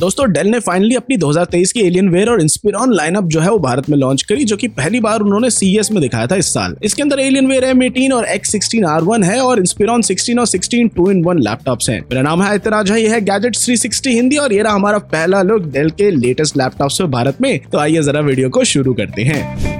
दोस्तों, डेल ने फाइनली अपनी 2023 की एलियन वेयर और इंस्पिरॉन लाइनअप जो है वो भारत में लॉन्च करी, जो कि पहली बार उन्होंने सीएस में दिखाया था इस साल। इसके अंदर एलियन वेयर एम एटीन और एक्स सिक्सटीन आर वन है और इंस्पिरॉन सिक्सटीन और sixteen two in one laptop है। मेरा नाम है इतराज है ये है गैजेट थ्री सिक्सटी हिंदी और ये रहा हमारा पहला लुक डेल के लेटेस्ट लैपटॉप भारत में। तो आइए जरा वीडियो को शुरू करते हैं।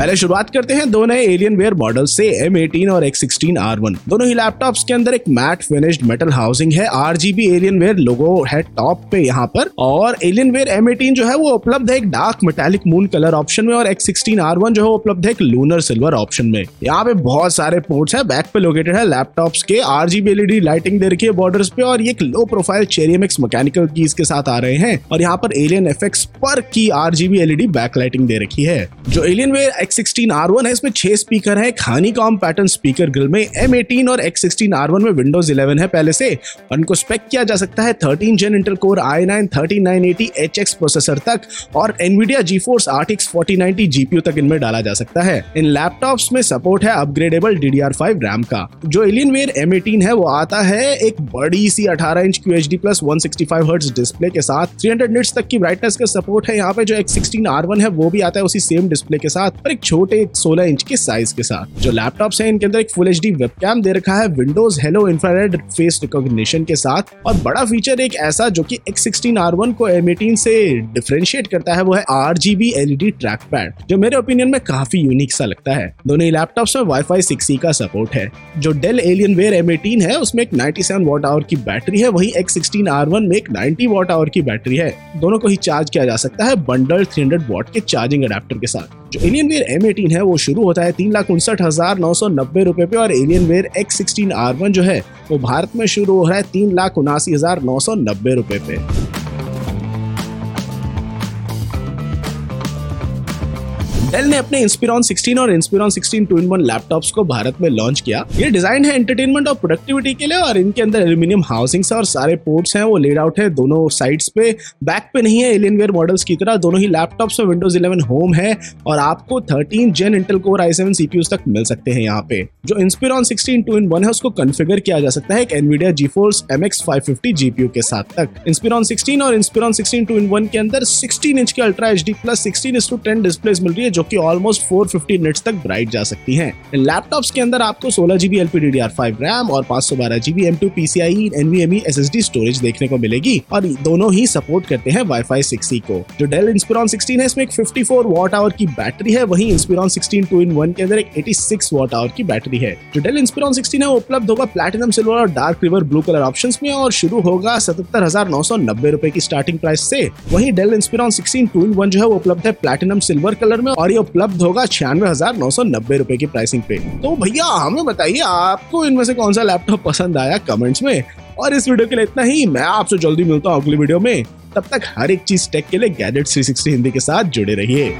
पहले शुरुआत करते हैं दो नए एलियन वेयर मॉडल से एम एटीन और एक्स सिक्सटीन आर वन दोनों ही लैपटॉप के अंदर एक मैट फिनिश्ड मेटल हाउसिंग है। Are GB Alienware logo है टॉप पे यहाँ पर। और एलियन वेयर एम एटीन जो है, वो उपलब्ध है एक dark metallic moon colour option में और एक्स सिक्सटीन आर वन जो है उपलब्ध है एक लूनर सिल्वर ऑप्शन में। यहाँ पे बहुत सारे पोर्ट्स है। बैक पे लोकेटेड है लैपटॉप के। आर जीबी एलईडी लाइटिंग दे रखी है बॉर्डर पे और ये एक लो प्रोफ़ाइल चेरियमिक्स मैकेनिकल के साथ आ रहे हैं। और यहाँ पर एलियन एफेक्स पर की R GB LED back lighting दे रखी है। जो Alienware X sixteen R one है, इसमें छह स्पीकर है honeycomb pattern speaker grill में एम एटीन और एक्स सिक्सटीन आर वन में विंडोज़ इलेवन है पहले से। उनको स्पेक किया जा सकता है thirteen gen Intel core i nine thirty nine eighty H X processor तक और Nvidia GeForce R X forty ninety GPU तक इनमें डाला जा सकता है। इन लैपटॉप्स में सपोर्ट है upgradeable D D R five RAM का। जो एलियन वेयर एम एटीन है, वो आता है एक बड़ी सी अठारह inch Q H D plus one sixty five hertz display के साथ। थ्री हंड्रेड निट्स तक की ब्राइटनेस का सपोर्ट है यहाँ पे, जो एक्स सिक्सटीन आर वन है, वो भी आता है उसी सेम डिस्प्ले के साथ। और एक छोटे एक सोलह इंच के साइज़ के साथ, जो लैपटॉप है, इनके अंदर एक फुल एच डी वेबकैम दे रखा है Windows Hello infrared face recognition के साथ, और बड़ा फीचर एक ऐसा जो की एक्स सिक्सटीन आर वन को एम एटीन से डिफ्रेंशिएट करता है, वो है R G B LED trackpad जो मेरे ओपिनियन में काफ़ी यूनिक सा लगता है। दोनों ही लैपटॉप्स में वाई फाई सिक्स का सपोर्ट है। जो Dell Alienware M eighteen है, उसमें एक 97 वॉट आवर की बैटरी है, वही एक्स सिक्सटीन आर वन में एक 90 वॉट आवर की बैटरी है। दोनों को ही चार्ज किया जा सकता है बंडल 300 वॉट के चार्जिंग अडेप्टर के साथ। जो एलियन वेयर एम एटीन है, वो शुरू होता है तीन लाख उनसठ हज़ार नौ सौ नब्बे रुपए पे और Alienware X sixteen R one जो है, वो भारत में शुरू हो रहा है तीन लाख उनासी हज़ार नौ सौ नब्बे रुपए पे। डेल ने अपने इंस्पिरॉन 16 और Inspiron 16 two in one laptops को भारत में लॉन्च किया। ये डिज़ाइन है एंटरटेनमेंट और प्रोडक्टिविटी के लिए और इनके अंदर एल्यूमिनियम हाउसिंग और सारे पोर्ट्स हैं, वो लेड आउट है दोनों साइड्स पे। बैक पे नहीं है एलियन वेयर मॉडल्स की तरह, दोनों ही लैपटॉप्स में विंडोज़ 11 होम है और आपको 13 gen Intel core i seven तक मिल सकते हैं यहाँ पे। जो इंस्पिरॉन 16 टू इन वन है, उसको कन्फिगर किया जा सकता है एक Nvidia GeForce M X five fifty GPU के साथ तक। इंस्पिरॉन 16 और इंस्पिरॉन 16 टू इन वन के अंदर 16 इंच के ultra H D plus sixteen to ten displays मिल रही है जो कि ऑलमोस्ट 450 निट्स तक ब्राइट जा सकती हैं। लैपटॉप्स के अंदर आपको 16 जीबी एलपी रैम और 512 GB M two PCI NVMe SSD storage देखने को मिलेगी और दोनों ही सपोर्ट करते हैं वाईफाई 6E को। जो डेल इंस्पिरॉन 16 है, इसमें एक 54 वॉट आवर की बैटरी है। वही इंस्पिरॉन 16 टू इन वन के अंदर एक 86 वॉट आवर की बैटरी है। जो डेल इंस्पिरॉन 16 है उपलब्ध होगा प्लेटिनम सिल्वर और dark river blue colour option में और शुरू होगा सतहत्तर हज़ार नौ सौ नब्बे रुपए की स्टार्टिंग प्राइस से। वही Dell Inspiron 16 two in one जो है, वो उपलब्ध है प्लेटिनम सिल्वर कलर में और ये उपलब्ध होगा छियानवे हज़ार नौ सौ नब्बे रूपए की प्राइसिंग पे। तो भैया, हमें बताइए, आपको इनमें से कौन सा लैपटॉप पसंद आया कमेंट्स में? और इस वीडियो के लिए इतना ही, मैं आपसे जल्दी मिलता हूँ अगली वीडियो में। तब तक हर एक चीज़ टेक के लिए गैजेट 360 हिंदी के साथ जुड़े रहिए।